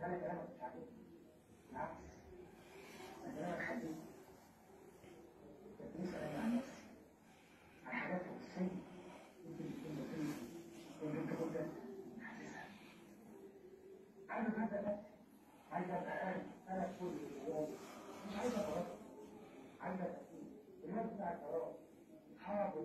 عندك عندك الناس بتاع القرار حافظ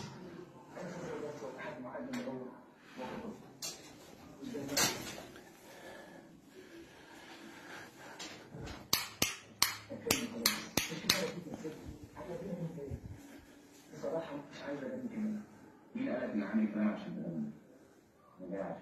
حاجة يمكن من قالك إن عامل 22 جرام؟ ما بيعرفش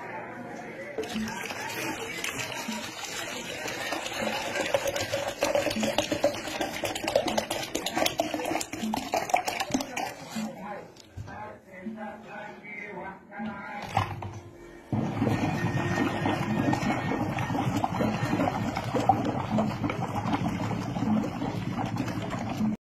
拜拜。